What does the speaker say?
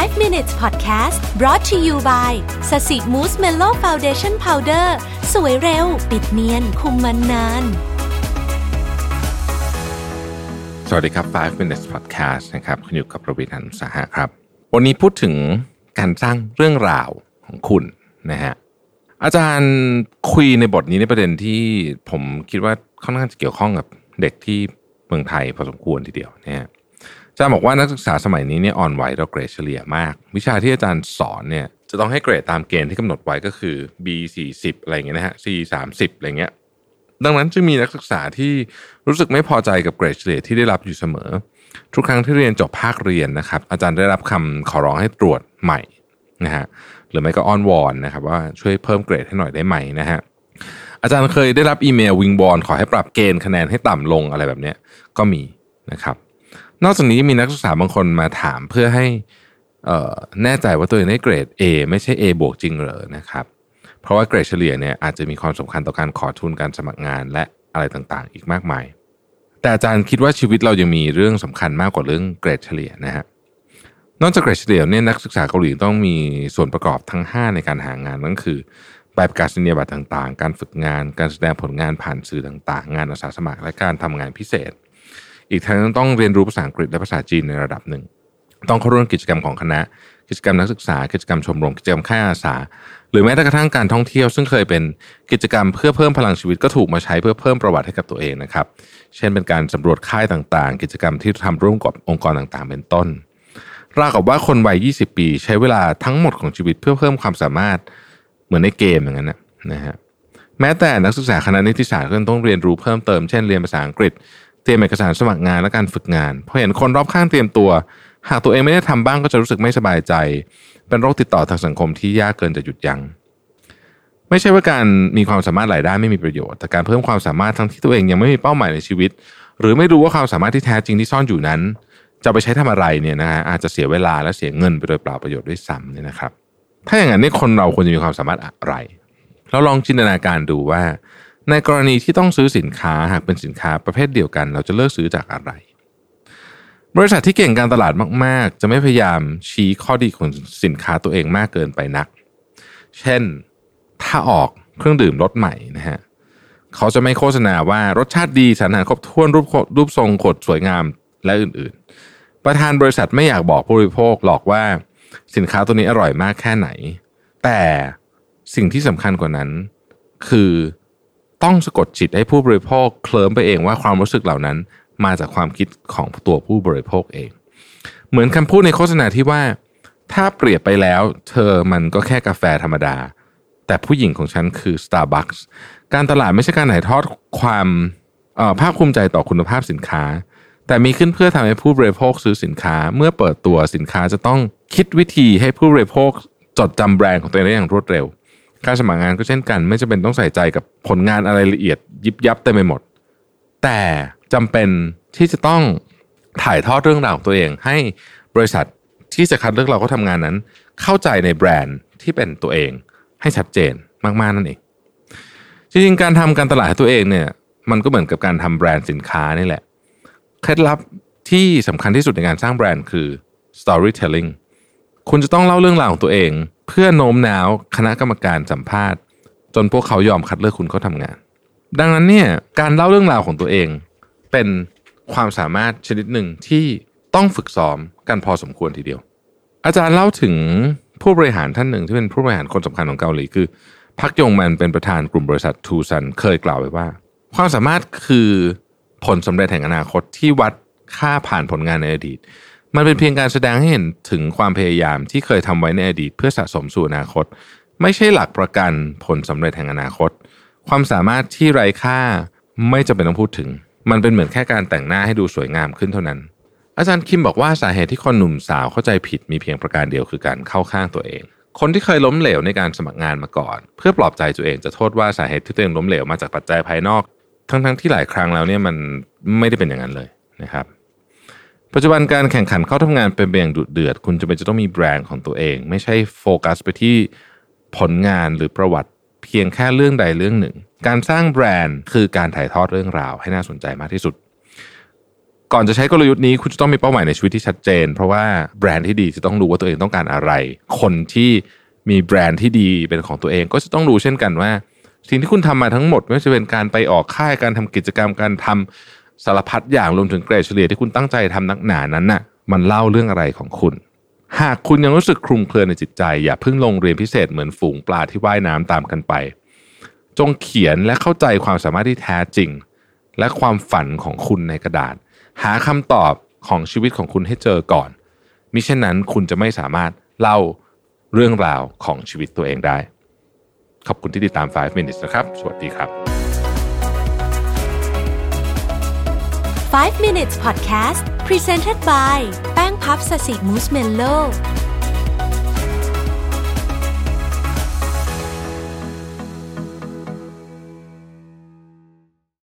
5 minutes podcast brought to you by Sasi Mousse Mellow Foundation Powder สวยเร็ว ปิดเนียน คุมมันนาน สวัสดีครับ 5 minutes podcast นะครับ คุณอยู่กับผมรวิศ หาญอุตสาหะครับ วันนี้พูดถึงการสร้างเรื่องราวของคุณนะฮะ อาจารย์คุยในบทนี้ในประเด็นที่ผมคิดว่าค่อนข้างจะเกี่ยวข้องกับเด็กที่เมืองไทยพอสมควรทีเดียวนะฮะ อาจารย์บอกว่านักศึกษาสมัยนี้เนี่ยอ่อนไหวต่อเกรดเฉลี่ยมาก วิชาที่อาจารย์สอนเนี่ยจะต้องให้เกรดตามเกณฑ์ที่กำหนดไว้ก็คือ B 40อะไรเงี้ยนะฮะ C 30อะไรเงี้ยดังนั้นจึงมีนักศึกษาที่รู้สึกไม่พอใจกับเกรดเฉลี่ยที่ได้รับอยู่เสมอ ทุกครั้งที่เรียนจบภาคเรียนนะครับ อาจารย์ได้รับคำขอร้องให้ตรวจใหม่นะฮะหรือไม่ก็อ้อนวอนนะครับว่าช่วยเพิ่มเกรดให้หน่อยได้ไหมนะฮะอาจารย์เคยได้รับอีเมลวิงบอลขอให้ปรับเกณฑ์คะแนนให้ต่ำลงอะไรแบบเนี้ยก็มีนะครับ นอกจากนี้มีนักศึกษาบางคนมาถามเพื่อให้แน่ใจว่าตัวเองได้เกรด A ไม่ใช่ A บวกจริงเหรอนะครับ เพราะว่าเกรดเฉลี่ยเนี่ยอาจจะมีความสำคัญต่อการขอทุนการสมัครงานและอะไรต่างๆ อีกมากมาย แต่อาจารย์คิดว่าชีวิตเรายังมีเรื่องสำคัญมากกว่าเรื่องเกรดเฉลี่ยนะฮะนอกจากเกรดเฉลี่ยเนี่ยนักศึกษาเกาหลีต้องมีส่วนประกอบทั้ง 5 ในการหางานนั่นคือใบประกาศนียบัตรต่างๆ การฝึกงาน การแสดงผลงานผ่านสื่อต่างๆ งานอาสาสมัครและการทำงานพิเศษ อีกทั้งต้องเรียนรู้ภาษาอังกฤษและภาษาจีนในระดับหนึ่ง ต้องเข้าร่วมกิจกรรมของคณะ กิจกรรมนักศึกษา กิจกรรมชมรม กิจกรรมค่ายอาสา หรือแม้กระทั่งการท่องเที่ยว ซึ่งเคยเป็นกิจกรรมเพื่อเพิ่มพลังชีวิตก็ถูกมาใช้เพื่อเพิ่มประวัติให้กับตัวเองนะครับ เช่นเป็นการสำรวจค่ายต่างๆ กิจกรรมที่ทำร่วมกับองค์กรต่างๆ เป็นต้นราวกับว่าคนวัย 20 ปี ใช้เวลาทั้งหมดของชีวิตเพื่อเพิ่มความสามารถเหมือนในเกมอย่างนั้นนะนะฮะแม้แต่นักศึกษาคณะนิติศาสตร์ก็ต้องเรียนรู้เพิ่มเติมเช่นเรียนภาษาอังกฤษ เตรียมเอกสารสมัครงานและการฝึกงานพอเห็นคนรอบข้างเตรียมตัว หากตัวเองไม่ได้ทำบ้างก็จะรู้สึกไม่สบายใจ เป็นโรคติดต่อทางสังคมที่ยากเกินจะหยุดยัง้งไม่ใช่ว่าการมีความสามารถหลายด้านไม่มีประโยชน์ แต่การเพิ่มความสามารถทั้งที่ตัวเองยังไม่มีเป้าหมายในชีวิต หรือไม่รู้ว่าความสามารถที่แท้จริงที่ซ่อนอยู่นั้น จะไปใช้ทำอะไรเนี่ยนะฮะอาจจะเสียเวลาและเสียเงินไปโดยเปล่าประโยชน์ด้วยซ้ำเนี่ยนะครับ ถ้าอย่างนั้นนี่คนเราควรจะมีความสามารถอะไรเราลองจินตนาการดูว่า ในกรณีที่ต้องซื้อสินค้าหากเป็นสินค้าประเภทเดียวกัน เราจะเลือกซื้อจากอะไร บริษัทที่เก่งการตลาดมาก ๆ จะไม่พยายามชี้ข้อดีของสินค้าตัวเองมากเกินไปนัก เช่น ถ้าออกเครื่องดื่มรสใหม่นะฮะเขาจะไม่โฆษณาว่ารสชาติดีสารอาหารครบถ้วนรูปรูปทรงขดสวยงามและอื่น ๆ ประธานบริษัทไม่อยากบอกผู้บริโภคหรอกว่าสินค้าตัวนี้อร่อยมากแค่ไหน แต่สิ่งที่สำคัญกว่านั้น คือ ต้องสะกดจิตให้ผู้บริโภคเคลิ้มไปเองว่าความรู้สึกเหล่านั้น มาจากความคิดของตัวผู้บริโภคเอง เหมือนคำพูดในโฆษณาที่ว่า ถ้าเปรียบไปแล้ว เธอมันก็แค่กาแฟธรรมดา แต่ผู้หญิงของฉันคือ Starbucks การตลาดไม่ใช่การถ่ายทอดความภาคภูมิใจต่อคุณภาพสินค้า แต่มีขึ้นเพื่อทำให้ผู้บริโภคซื้อสินค้า เมื่อเปิดตัวสินค้าจะต้องคิดวิธีให้ผู้บริโภคจดจำแบรนด์ของตัวเองได้อย่างรวดเร็ว การสมัครงานก็เช่นกัน ไม่จำเป็นต้องใส่ใจกับผลงานอะไรละเอียด ยิบยับเต็มไปหมด แต่จำเป็นที่จะต้องถ่ายทอดเรื่องราวของตัวเอง ให้บริษัทที่จะคัดเลือกเราก็ทำงานนั้น เข้าใจในแบรนด์ที่เป็นตัวเองให้ชัดเจนมากๆนั่นเอง จริงๆการทำการตลาดให้ตัวเองเนี่ย มันก็เหมือนกับการทำแบรนด์สินค้านี่แหละ เคล็ดลับที่สำคัญที่สุดในการสร้างแบรนด์คือ storytelling คุณจะต้องเล่าเรื่องราวของตัวเอง เพื่อโน้มน้าวคณะกรรมการสัมภาษณ์ จนพวกเขายอมคัดเลือกคุณเข้าทำงาน ดังนั้นเนี่ยการเล่าเรื่องราวของตัวเอง เป็นความสามารถชนิดหนึ่งที่ต้องฝึกซ้อมกันพอสมควรทีเดียว อาจารย์เล่าถึงผู้บริหารท่านหนึ่งที่เป็นผู้บริหารคนสำคัญของเกาหลีคือ พักยงแมนเป็นประธานกลุ่มบริษัททูซันเคยกล่าวไว้ว่า ความสามารถคือผลสำเร็จแห่งอนาคตที่วัดค่าผ่านผลงานในอดีต มันเป็นเพียงการแสดงให้เห็นถึงความพยายามที่เคยทำไว้ในอดีตเพื่อสะสมสู่อนาคต ไม่ใช่หลักประกันผลสำเร็จแห่งอนาคต ความสามารถที่ไร้ค่าไม่จำเป็นต้องพูดถึง มันเป็นเหมือนแค่การแต่งหน้าให้ดูสวยงามขึ้นเท่านั้น อาจารย์คิมบอกว่าสาเหตุที่คนหนุ่มสาวเข้าใจผิดมีเพียงประการเดียวคือการเข้าข้างตัวเอง คนที่เคยล้มเหลวในการสมัครงานมาก่อน เพื่อปลอบใจตัวเองจะโทษว่าสาเหตุที่ตัวเองล้มเหลวมาจากปัจจัยภายนอก ทั้งๆทที่หลายครั้งแล้วเนี่ยมันไม่ได้เป็นอย่างนั้นเลยนะครับ ปัจจุบันการแข่งขันเข้าทำงานเป็นไปอย่างดุเดือด คุณจะเป็นจะต้องมีแบรนด์ของตัวเอง ไม่ใช่โฟกัสไปที่ผลงานหรือประวัติเพียงแค่เรื่องใดเรื่องหนึ่ง การสร้างแบรนด์คือการถ่ายทอดเรื่องราว ให้น่าสนใจมากที่สุด ก่อนจะใช้กลยุทธ์นี้คุณจะต้องมีเป้าหมายในชีวิตที่ชัดเจน เพราะว่าแบรนด์ที่ดีจะต้องรู้ว่าตัวเองต้องการอะไร คนที่มีแบรนด์ที่ดีเป็นของตัวเองก็จะต้องรู้เช่นกันว่า สิ่งที่คุณทำมาทั้งหมดไม่ว่าจะเป็นการไปออกค่ายการทำกิจกรรมการทำ สารพัดอย่างรวมถึงเกรดเฉลี่ยที่คุณตั้งใจทำนักหนานั้นน่ะมันเล่าเรื่องอะไรของคุณ หากคุณยังรู้สึกคลุมเครือในจิตใจ อย่าเพิ่งลงเรียนพิเศษเหมือนฝูงปลาที่ว่ายน้ำตามกันไป จงเขียนและเข้าใจความสามารถที่แท้จริง และความฝันของคุณในกระดาษ หาคำตอบของชีวิตของคุณให้เจอก่อนมิเช่นนั้นคุณจะไม่สามารถเล่าเรื่องราวของชีวิตตัวเองได้ ขอบคุณที่ติดตาม 5 minutes นะครับ สวัสดีครับ 5 minutes podcast presented by แป้งพับสสิมูสเมลโล่